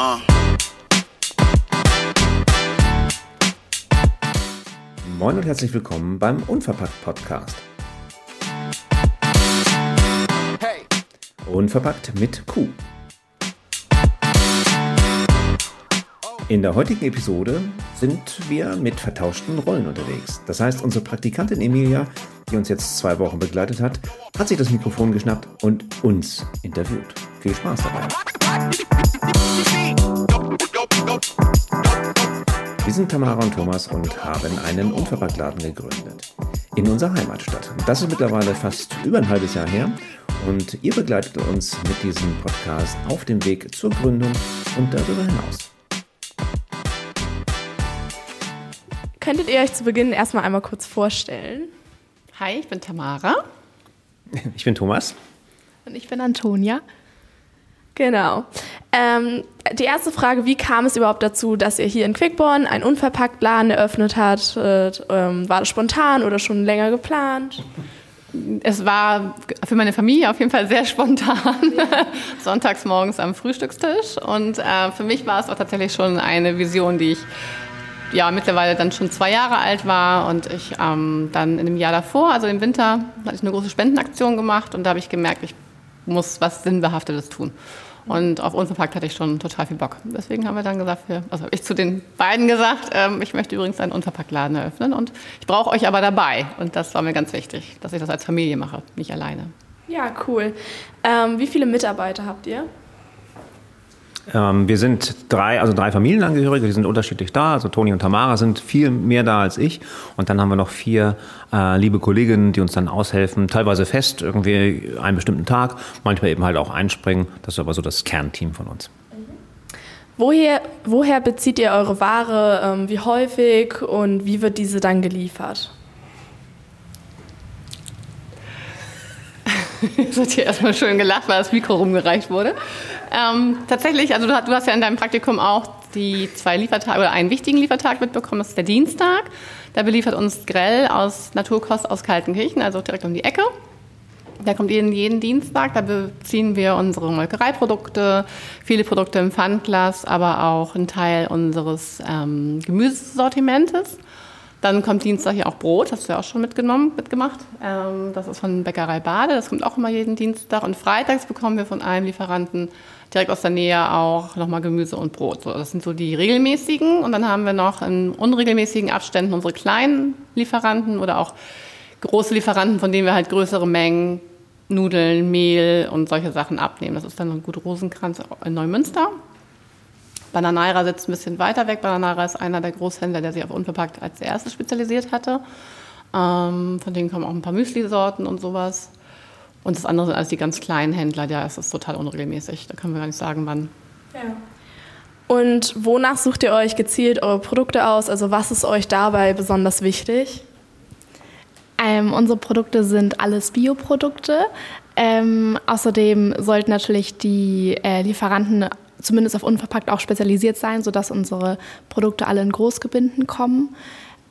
Uh. Moin und herzlich willkommen beim Unverpackt Podcast. Hey. Unverpackt mit Q. In der heutigen Episode sind wir mit vertauschten Rollen unterwegs. Das heißt, unsere Praktikantin Emilia, die uns jetzt zwei Wochen begleitet hat, hat sich das Mikrofon geschnappt und uns interviewt. Viel Spaß dabei. Wir sind Tamara und Thomas und haben einen Unverpacktladen gegründet. In unserer Heimatstadt. Das ist mittlerweile fast über ein halbes Jahr her. Und ihr begleitet uns mit diesem Podcast auf dem Weg zur Gründung und darüber hinaus. Könntet ihr euch zu Beginn erstmal einmal kurz vorstellen? Hi, ich bin Tamara. Ich bin Thomas. Und ich bin Antonia. Genau. Ähm, die erste Frage, wie kam es überhaupt dazu, dass ihr hier in Quickborn einen Unverpacktladen eröffnet habt? Ähm, war das spontan oder schon länger geplant? Es war für meine Familie auf jeden Fall sehr spontan, sonntags morgens am Frühstückstisch. Und äh, für mich war es auch tatsächlich schon eine Vision, die ich ja mittlerweile dann schon zwei Jahre alt war und ich ähm, dann in dem Jahr davor, also im Winter, hatte ich eine große Spendenaktion gemacht und da habe ich gemerkt, ich muss was Sinnbehaftetes tun. Und auf Unverpackt hatte ich schon total viel Bock. Deswegen haben wir dann gesagt, wir, also habe ich zu den beiden gesagt, ähm, ich möchte übrigens einen Unverpacktladen eröffnen und ich brauche euch aber dabei. Und das war mir ganz wichtig, dass ich das als Familie mache, nicht alleine. Ja, cool. Ähm, wie viele Mitarbeiter habt ihr? Ähm, wir sind drei, also drei Familienangehörige, die sind unterschiedlich da. Also Toni und Tamara sind viel mehr da als ich. Und dann haben wir noch vier äh, liebe Kolleginnen, die uns dann aushelfen, teilweise fest, irgendwie einen bestimmten Tag, manchmal eben halt auch einspringen. Das ist aber so das Kernteam von uns. Woher, woher bezieht ihr eure Ware? Ähm, wie häufig und wie wird diese dann geliefert? Jetzt hat hier erstmal schön gelacht, weil das Mikro rumgereicht wurde. Ähm, tatsächlich, also du, du, hast ja in deinem Praktikum auch die zwei Liefertage oder einen wichtigen Liefertag mitbekommen, das ist der Dienstag. Da beliefert uns Grell aus Naturkost aus Kaltenkirchen, also direkt um die Ecke. Der kommt jeden, jeden Dienstag, da beziehen wir unsere Molkereiprodukte, viele Produkte im Pfandglas, aber auch einen Teil unseres ähm, Gemüsesortimentes. Dann kommt Dienstag ja auch Brot, hast du ja auch schon mitgenommen, mitgemacht. Ähm, das ist von Bäckerei Bade, das kommt auch immer jeden Dienstag. Und freitags bekommen wir von einem Lieferanten direkt aus der Nähe auch nochmal Gemüse und Brot. So, das sind so die regelmäßigen. Und dann haben wir noch in unregelmäßigen Abständen unsere kleinen Lieferanten oder auch große Lieferanten, von denen wir halt größere Mengen Nudeln, Mehl und solche Sachen abnehmen. Das ist dann ein Gut Rosenkranz in Neumünster. Bananaira sitzt ein bisschen weiter weg. Bananaira ist einer der Großhändler, der sich auf Unverpackt als erstes spezialisiert hatte. Ähm, von denen kommen auch ein paar Müsli-Sorten und sowas. Und das andere sind alles die ganz kleinen Händler, da ist es total unregelmäßig. Da können wir gar nicht sagen, wann. Ja. Und wonach sucht ihr euch gezielt eure Produkte aus? Also was ist euch dabei besonders wichtig? Ähm, unsere Produkte sind alles Bioprodukte. Ähm, außerdem sollten natürlich die äh, Lieferanten zumindest auf unverpackt auch spezialisiert sein, sodass unsere Produkte alle in Großgebinden kommen.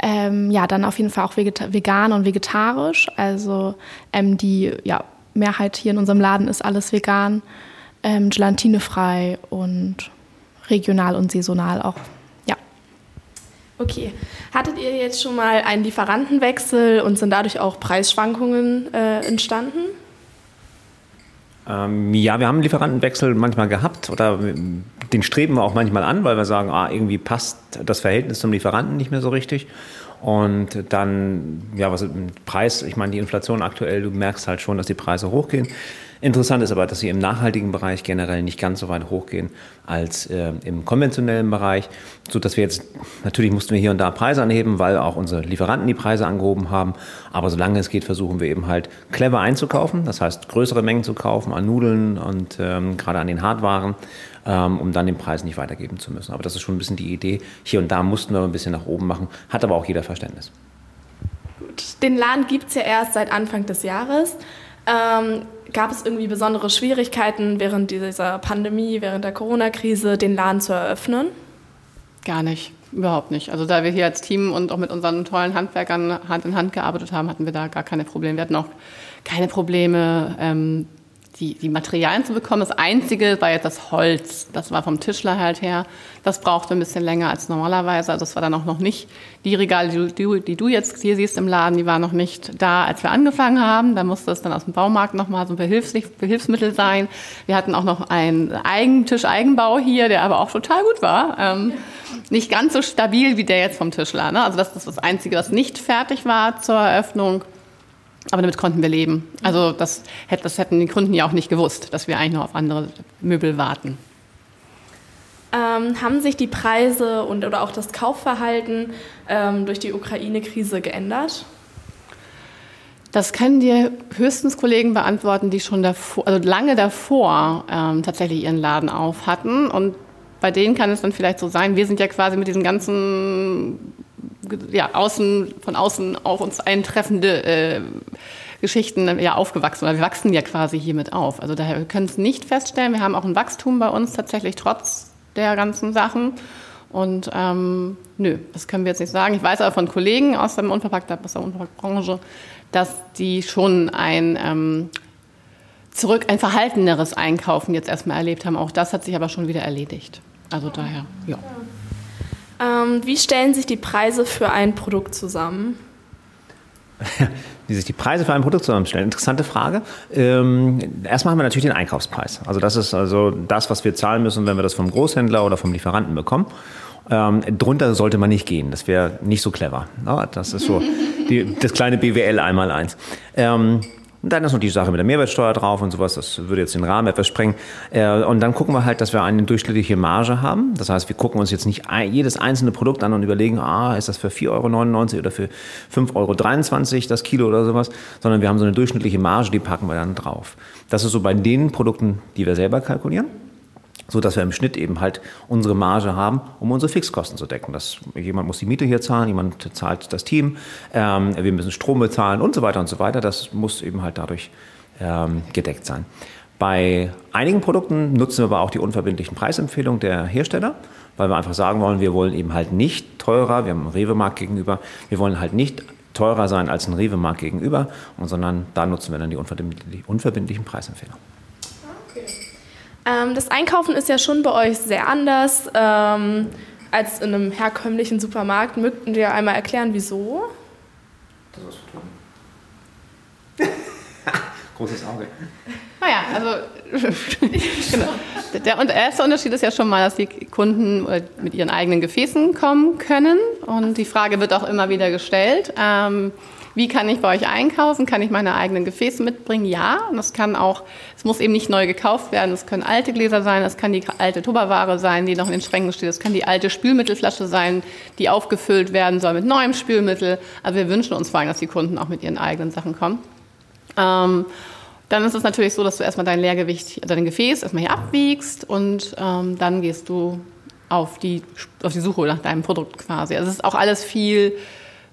Ähm, ja, dann auf jeden Fall auch vegan und vegetarisch. Also ähm, die ja, Mehrheit hier in unserem Laden ist alles vegan, ähm, gelatinefrei und regional und saisonal auch. Ja. Okay. Hattet ihr jetzt schon mal einen Lieferantenwechsel und sind dadurch auch Preisschwankungen äh, entstanden? Ähm, ja, wir haben einen Lieferantenwechsel manchmal gehabt oder den streben wir auch manchmal an, weil wir sagen, ah, irgendwie passt das Verhältnis zum Lieferanten nicht mehr so richtig. Und dann, ja, was Preis, ich meine, die Inflation aktuell, du merkst halt schon, dass die Preise hochgehen. Interessant ist aber, dass sie im nachhaltigen Bereich generell nicht ganz so weit hochgehen als äh, im konventionellen Bereich, so dass wir jetzt natürlich mussten wir hier und da Preise anheben, weil auch unsere Lieferanten die Preise angehoben haben. Aber solange es geht, versuchen wir eben halt clever einzukaufen, das heißt größere Mengen zu kaufen an Nudeln und ähm, gerade an den Hardwaren, ähm, um dann den Preis nicht weitergeben zu müssen. Aber das ist schon ein bisschen die Idee. Hier und da mussten wir ein bisschen nach oben machen, hat aber auch jeder Verständnis. Gut, den Laden gibt es ja erst seit Anfang des Jahres. Ähm, gab es irgendwie besondere Schwierigkeiten während dieser Pandemie, während der Corona-Krise, den Laden zu eröffnen? Gar nicht, überhaupt nicht. Also da wir hier als Team und auch mit unseren tollen Handwerkern Hand in Hand gearbeitet haben, hatten wir da gar keine Probleme. Wir hatten auch keine Probleme, ähm, die, die Materialien zu bekommen. Das Einzige war jetzt das Holz. Das war vom Tischler halt her. Das brauchte ein bisschen länger als normalerweise. Also das war dann auch noch nicht die Regale, die du, die du jetzt hier siehst im Laden, die waren noch nicht da, als wir angefangen haben. Da musste es dann aus dem Baumarkt nochmal so ein Behilfsmittel sein. Wir hatten auch noch einen Eigentisch, Eigenbau hier, der aber auch total gut war. Ähm, nicht ganz so stabil wie der jetzt vom Tischler. Ne? Also das ist das Einzige, was nicht fertig war zur Eröffnung. Aber damit konnten wir leben. Also das, das hätten die Kunden ja auch nicht gewusst, dass wir eigentlich noch auf andere Möbel warten. Ähm, haben sich die Preise und oder auch das Kaufverhalten ähm, durch die Ukraine-Krise geändert? Das können dir höchstens Kollegen beantworten, die schon davor, also lange davor ähm, tatsächlich ihren Laden auf hatten. Und bei denen kann es dann vielleicht so sein, wir sind ja quasi mit diesen ganzen ja, außen, von außen auf uns eintreffende äh, Geschichten ja aufgewachsen oder wir wachsen ja quasi hiermit auf. Also daher wir können es nicht feststellen. Wir haben auch ein Wachstum bei uns tatsächlich trotz der ganzen Sachen. Und ähm, nö, das können wir jetzt nicht sagen. Ich weiß aber von Kollegen aus, dem Unverpackt, aus der Unverpacktbranche, dass die schon ein ähm, zurück ein verhalteneres Einkaufen jetzt erstmal erlebt haben. Auch das hat sich aber schon wieder erledigt. Also daher, ja. Ähm, wie stellen sich die Preise für ein Produkt zusammen? wie sich die Preise für ein Produkt zusammenstellen. Interessante Frage. Ähm, erstmal haben wir natürlich den Einkaufspreis. Also das ist also das, was wir zahlen müssen, wenn wir das vom Großhändler oder vom Lieferanten bekommen. Ähm, drunter sollte man nicht gehen. Das wäre nicht so clever. Ja, das ist so die, das kleine BWL einmal eins. Ähm, und dann ist noch die Sache mit der Mehrwertsteuer drauf und sowas, das würde jetzt den Rahmen etwas sprengen. Äh, und dann gucken wir halt, dass wir eine durchschnittliche Marge haben. Das heißt, wir gucken uns jetzt nicht jedes einzelne Produkt an und überlegen, ah, ist das für 4,99 Euro oder für 5,23 Euro das Kilo oder sowas, sondern wir haben so eine durchschnittliche Marge, die packen wir dann drauf. Das ist so bei den Produkten, die wir selber kalkulieren so dass wir im Schnitt eben halt unsere Marge haben, um unsere Fixkosten zu decken. Das, jemand muss die Miete hier zahlen, jemand zahlt das Team, ähm, wir müssen Strom bezahlen und so weiter und so weiter. Das muss eben halt dadurch ähm, gedeckt sein. Bei einigen Produkten nutzen wir aber auch die unverbindlichen Preisempfehlungen der Hersteller, weil wir einfach sagen wollen, wir wollen eben halt nicht teurer, wir haben einen Rewe-Markt gegenüber, wir wollen halt nicht teurer sein als ein Rewe-Markt gegenüber, sondern da nutzen wir dann die unverbindlichen Preisempfehlungen. Ähm, das Einkaufen ist ja schon bei euch sehr anders ähm, als in einem herkömmlichen Supermarkt. Möchten wir einmal erklären, wieso? Das ist tun. Großes Auge. Naja, also genau. Der, der erste Unterschied ist ja schon mal, dass die Kunden mit ihren eigenen Gefäßen kommen können. Und die Frage wird auch immer wieder gestellt. Ähm, wie kann ich bei euch einkaufen? Kann ich meine eigenen Gefäße mitbringen? Ja. Und das kann auch, es muss eben nicht neu gekauft werden. Es können alte Gläser sein, es kann die alte Tupperware sein, die noch in den Schränken steht. Es kann die alte Spülmittelflasche sein, die aufgefüllt werden soll mit neuem Spülmittel. Also wir wünschen uns vor allem, dass die Kunden auch mit ihren eigenen Sachen kommen. Ähm, dann ist es natürlich so, dass du erstmal dein Leergewicht, dein Gefäß erstmal hier abwiegst und ähm, dann gehst du auf die, auf die Suche nach deinem Produkt quasi. Also es ist auch alles viel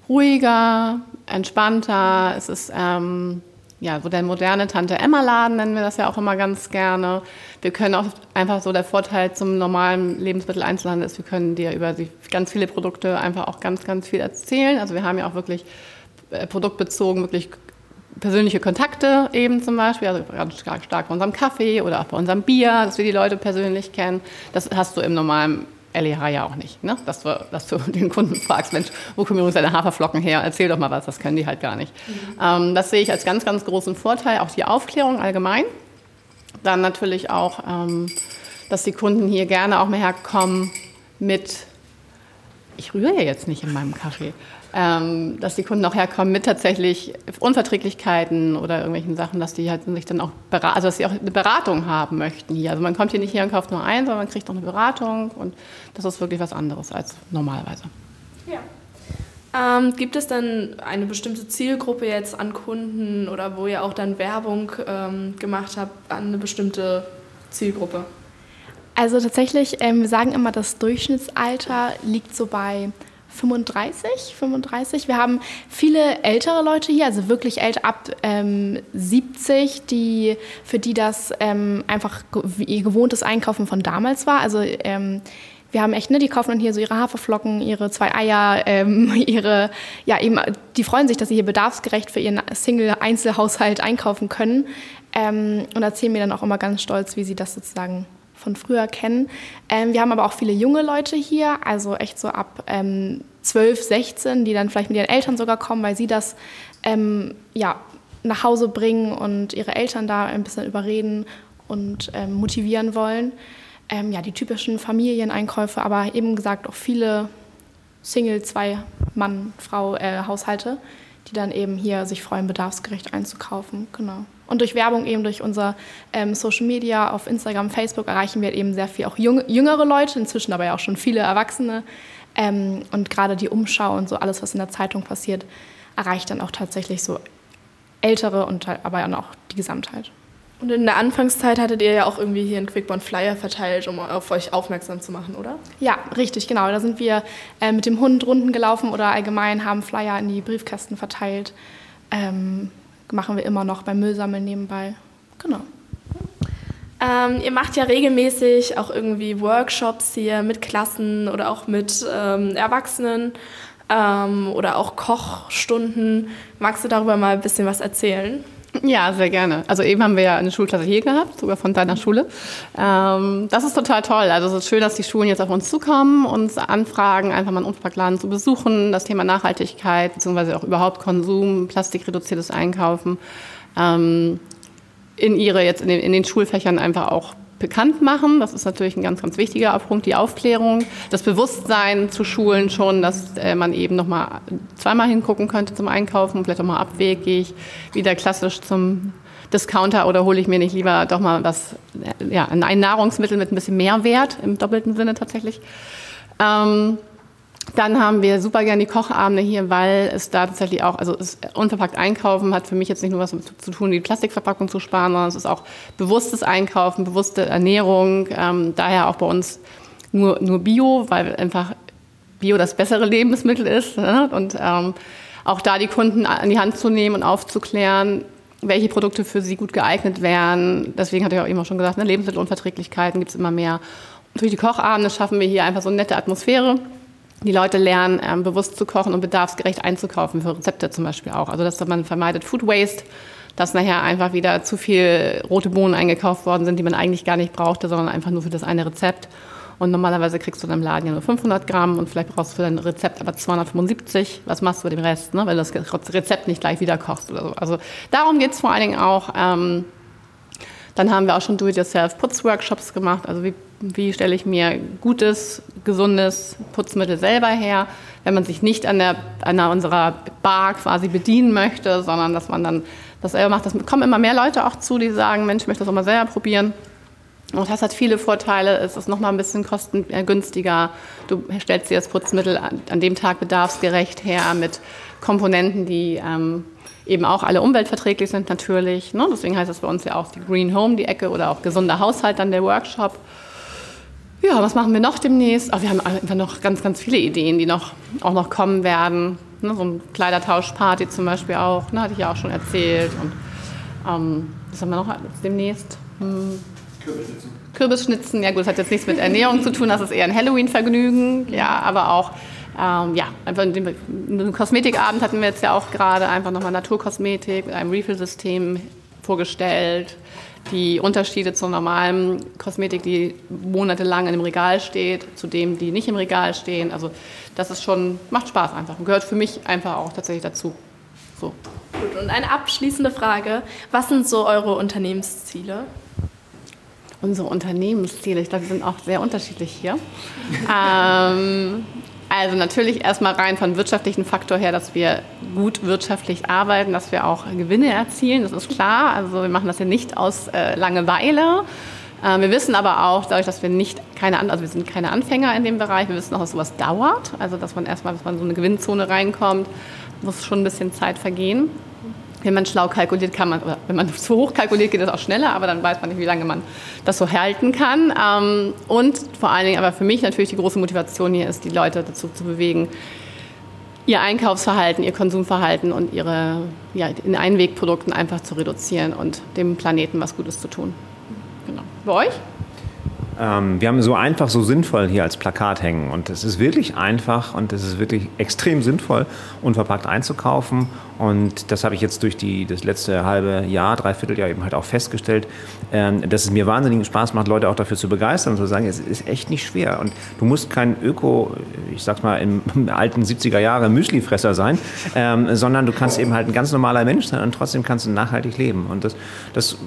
ruhiger, entspannter. Es ist ähm, ja so der moderne Tante Emma Laden nennen wir das ja auch immer ganz gerne. Wir können auch einfach so der Vorteil zum normalen Lebensmitteleinzelhandel ist, wir können dir über die, ganz viele Produkte einfach auch ganz ganz viel erzählen. Also wir haben ja auch wirklich äh, produktbezogen wirklich persönliche Kontakte eben zum Beispiel, also ganz stark, stark bei unserem Kaffee oder auch bei unserem Bier, dass wir die Leute persönlich kennen. Das hast du im normalen LEH ja auch nicht, ne? dass, du, dass du den Kunden fragst, Mensch, wo kommen übrigens deine Haferflocken her? Erzähl doch mal was, das können die halt gar nicht. Mhm. Ähm, das sehe ich als ganz, ganz großen Vorteil, auch die Aufklärung allgemein. Dann natürlich auch, ähm, dass die Kunden hier gerne auch mehr herkommen mit, ich rühre ja jetzt nicht in meinem Kaffee, ähm, dass die Kunden auch herkommen mit tatsächlich Unverträglichkeiten oder irgendwelchen Sachen, dass die halt sich dann auch also dass sie auch eine Beratung haben möchten hier. Also man kommt hier nicht her und kauft nur ein, sondern man kriegt auch eine Beratung und das ist wirklich was anderes als normalerweise. Ja. Ähm, gibt es dann eine bestimmte Zielgruppe jetzt an Kunden oder wo ihr auch dann Werbung ähm, gemacht habt an eine bestimmte Zielgruppe? Also tatsächlich, ähm, wir sagen immer, das Durchschnittsalter liegt so bei 35, 35. Wir haben viele ältere Leute hier, also wirklich älter ab ähm, 70, die, für die das ähm, einfach ihr gewohntes Einkaufen von damals war. Also ähm, wir haben echt, ne, die kaufen dann hier so ihre Haferflocken, ihre zwei Eier, ähm, ihre, ja eben, die freuen sich, dass sie hier bedarfsgerecht für ihren Single-Einzelhaushalt einkaufen können. ähm, und erzählen mir dann auch immer ganz stolz, wie sie das sozusagen von früher kennen. Ähm, wir haben aber auch viele junge Leute hier, also echt so ab ähm, 12, 16, die dann vielleicht mit ihren Eltern sogar kommen, weil sie das ähm, ja, nach Hause bringen und ihre Eltern da ein bisschen überreden und ähm, motivieren wollen. Ähm, ja, die typischen Familieneinkäufe, aber eben gesagt auch viele Single, zwei Mann, Frau äh, die dann eben hier sich freuen, bedarfsgerecht einzukaufen. Genau. Und durch Werbung eben durch unser ähm, Social Media auf Instagram, Facebook erreichen wir eben sehr viel auch junge, jüngere Leute, inzwischen aber ja auch schon viele Erwachsene. Ähm, und gerade die Umschau und so alles, was in der Zeitung passiert, erreicht dann auch tatsächlich so ältere und aber auch die Gesamtheit. Und in der Anfangszeit hattet ihr ja auch irgendwie hier in Quickborn Flyer verteilt, um auf euch aufmerksam zu machen, oder? Ja, richtig, genau. Da sind wir äh, mit dem Hund runden gelaufen oder allgemein haben Flyer in die Briefkästen verteilt. Ähm, machen wir immer noch beim Müllsammeln nebenbei. Genau. Ähm, ihr macht ja regelmäßig auch irgendwie Workshops hier mit Klassen oder auch mit ähm, Erwachsenen ähm, oder auch Kochstunden. Magst du darüber mal ein bisschen was erzählen? Ja, sehr gerne. Also eben haben wir ja eine Schulklasse hier gehabt, sogar von deiner Schule. Ähm, das ist total toll. Also es ist schön, dass die Schulen jetzt auf uns zukommen, uns anfragen, einfach mal einen Unverpacktladen zu besuchen, das Thema Nachhaltigkeit, beziehungsweise auch überhaupt Konsum, plastikreduziertes Einkaufen, ähm, in ihre, jetzt in den, in den Schulfächern einfach auch bekannt machen. Das ist natürlich ein ganz, ganz wichtiger Punkt, die Aufklärung, das Bewusstsein zu schulen schon, dass äh, man eben noch mal zweimal hingucken könnte zum Einkaufen, vielleicht auch mal abwegig, wieder klassisch zum Discounter oder hole ich mir nicht lieber doch mal was, ja, ein Nahrungsmittel mit ein bisschen Mehrwert im doppelten Sinne tatsächlich. Ähm, dann haben wir super gerne die Kochabende hier, weil es da tatsächlich auch, also unverpackt einkaufen hat für mich jetzt nicht nur was zu tun, die Plastikverpackung zu sparen, sondern es ist auch bewusstes Einkaufen, bewusste Ernährung. Ähm, daher auch bei uns nur, nur Bio, weil einfach Bio das bessere Lebensmittel ist. Ne? Und ähm, auch da die Kunden an die Hand zu nehmen und aufzuklären, welche Produkte für sie gut geeignet wären. Deswegen hatte ich auch eben schon gesagt, ne, Lebensmittelunverträglichkeiten gibt es immer mehr. durch die Kochabende schaffen wir hier einfach so eine nette Atmosphäre die Leute lernen, ähm, bewusst zu kochen und bedarfsgerecht einzukaufen, für Rezepte zum Beispiel auch. Also dass man vermeidet Food Waste, dass nachher einfach wieder zu viel rote Bohnen eingekauft worden sind, die man eigentlich gar nicht brauchte, sondern einfach nur für das eine Rezept. Und normalerweise kriegst du in einem Laden ja nur 500 Gramm und vielleicht brauchst du für dein Rezept aber 275. Was machst du mit dem Rest, ne? weil du das Rezept nicht gleich wieder kochst oder so. Also darum geht es vor allen Dingen auch. Ähm, dann haben wir auch schon Do-it-yourself-Putzworkshops gemacht. Also wie, wie stelle ich mir gutes, gesundes Putzmittel selber her, wenn man sich nicht an, der, an unserer Bar quasi bedienen möchte, sondern dass man dann das selber macht. Das kommen immer mehr Leute auch zu, die sagen, Mensch, ich möchte das auch mal selber probieren. Und das hat viele Vorteile. Es ist noch mal ein bisschen kostengünstiger. Du stellst dir das Putzmittel an, an dem Tag bedarfsgerecht her mit Komponenten, die ähm, eben auch alle umweltverträglich sind natürlich. Ne? Deswegen heißt es bei uns ja auch die Green Home, die Ecke oder auch gesunder Haushalt, dann der Workshop. Ja, was machen wir noch demnächst? Ach, wir haben einfach noch ganz, ganz viele Ideen, die noch, auch noch kommen werden. Ne? So ein Kleidertauschparty zum Beispiel auch, ne? hatte ich ja auch schon erzählt. Und ähm, was haben wir noch demnächst? Hm. Kürbisschnitzen. Kürbisschnitzen, ja gut, das hat jetzt nichts mit Ernährung zu tun, das ist eher ein Halloween-Vergnügen, ja, aber auch ähm, ja, einfach einen Kosmetikabend hatten wir jetzt ja auch gerade, einfach nochmal Naturkosmetik mit einem Refill-System vorgestellt. Die Unterschiede zur normalen Kosmetik, die monatelang in dem Regal steht, zu dem, die nicht im Regal stehen. Also das ist schon, macht Spaß einfach und gehört für mich einfach auch tatsächlich dazu. So. Gut, und eine abschließende Frage. Was sind so eure Unternehmensziele? Unsere Unternehmensziele, ich glaube, die sind auch sehr unterschiedlich hier. ähm, also natürlich erstmal rein von wirtschaftlichen Faktor her, dass wir gut wirtschaftlich arbeiten, dass wir auch Gewinne erzielen, das ist klar. Also wir machen das ja nicht aus äh, Langeweile. Äh, wir wissen aber auch, dadurch, dass wir nicht keine, also wir sind keine Anfänger in dem Bereich, wir wissen auch, dass sowas dauert. Also dass man erstmal, dass man in so eine Gewinnzone reinkommt, muss schon ein bisschen Zeit vergehen wenn man schlau kalkuliert, kann man, oder wenn man zu hoch kalkuliert, geht das auch schneller, aber dann weiß man nicht, wie lange man das so halten kann. Ähm, und vor allen Dingen aber für mich natürlich die große Motivation hier ist, die Leute dazu zu bewegen, ihr Einkaufsverhalten, ihr Konsumverhalten und ihre ja, in Einwegprodukten einfach zu reduzieren und dem Planeten was Gutes zu tun. Genau. Bei euch? Ähm, wir haben so einfach, so sinnvoll hier als Plakat hängen. Und es ist wirklich einfach und es ist wirklich extrem sinnvoll, unverpackt einzukaufen. Und das habe ich jetzt durch die, das letzte halbe Jahr, dreiviertel Jahr eben halt auch festgestellt, ähm, dass es mir wahnsinnigen Spaß macht, Leute auch dafür zu begeistern und zu sagen, es ist echt nicht schwer. Und du musst kein Öko, ich sag's mal, im, alten 70er Jahre Müslifresser sein, ähm, sondern du kannst eben halt ein ganz normaler Mensch sein und trotzdem kannst du nachhaltig leben. Und das, das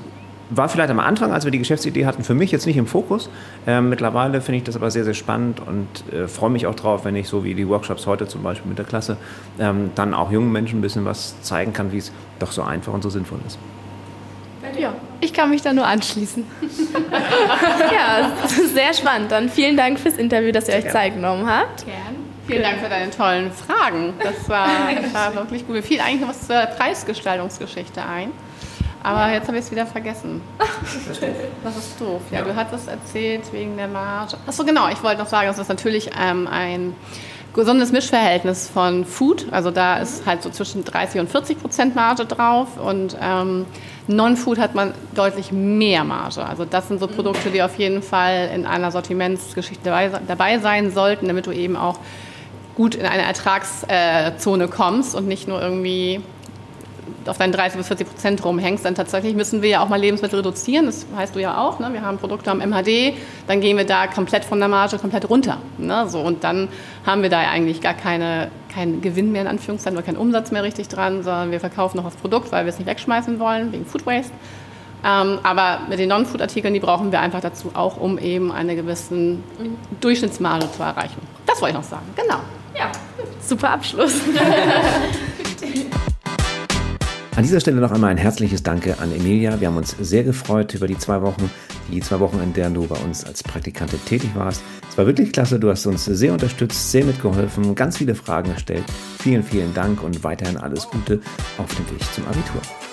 war vielleicht am Anfang, als wir die Geschäftsidee hatten, für mich jetzt nicht im Fokus. Ähm, mittlerweile finde ich das aber sehr, sehr spannend und äh, freue mich auch drauf, wenn ich so wie die Workshops heute zum Beispiel mit der Klasse ähm, dann auch jungen Menschen ein bisschen was zeigen kann, wie es doch so einfach und so sinnvoll ist. Ja, ich kann mich da nur anschließen. ja, sehr spannend. Dann vielen Dank fürs Interview, dass ihr euch Zeit genommen habt. Gern. Vielen Dank für deine tollen Fragen. Das war, das war wirklich gut. Mir fiel eigentlich noch was zur Preisgestaltungsgeschichte ein. Aber ja. jetzt habe ich es wieder vergessen. Das ist doof. Ja, du hattest erzählt wegen der Marge. Achso, genau. Ich wollte noch sagen, es ist natürlich ähm, ein gesundes Mischverhältnis von Food. Also da ist halt so zwischen 30 und 40 Prozent Marge drauf. Und ähm, Non-Food hat man deutlich mehr Marge. Also das sind so Produkte, die auf jeden Fall in einer Sortimentsgeschichte dabei, dabei sein sollten, damit du eben auch gut in eine Ertragszone kommst und nicht nur irgendwie auf deinen 30 bis 40 Prozent rumhängst, dann tatsächlich müssen wir ja auch mal Lebensmittel reduzieren. Das weißt du ja auch. Ne? Wir haben Produkte am MHD, dann gehen wir da komplett von der Marge komplett runter. Ne? So, und dann haben wir da ja eigentlich gar keine, keinen Gewinn mehr in Anführungszeichen oder keinen Umsatz mehr richtig dran, sondern wir verkaufen noch das Produkt, weil wir es nicht wegschmeißen wollen, wegen Food Waste. Ähm, aber mit den Non-Food-Artikeln, die brauchen wir einfach dazu auch, um eben eine gewisse Durchschnittsmarge zu erreichen. Das wollte ich noch sagen. Genau. Ja, super Abschluss. An dieser Stelle noch einmal ein herzliches Danke an Emilia. Wir haben uns sehr gefreut über die zwei Wochen, die zwei Wochen, in denen du bei uns als Praktikantin tätig warst. Es war wirklich klasse, du hast uns sehr unterstützt, sehr mitgeholfen, ganz viele Fragen gestellt. Vielen, vielen Dank und weiterhin alles Gute auf dem Weg zum Abitur.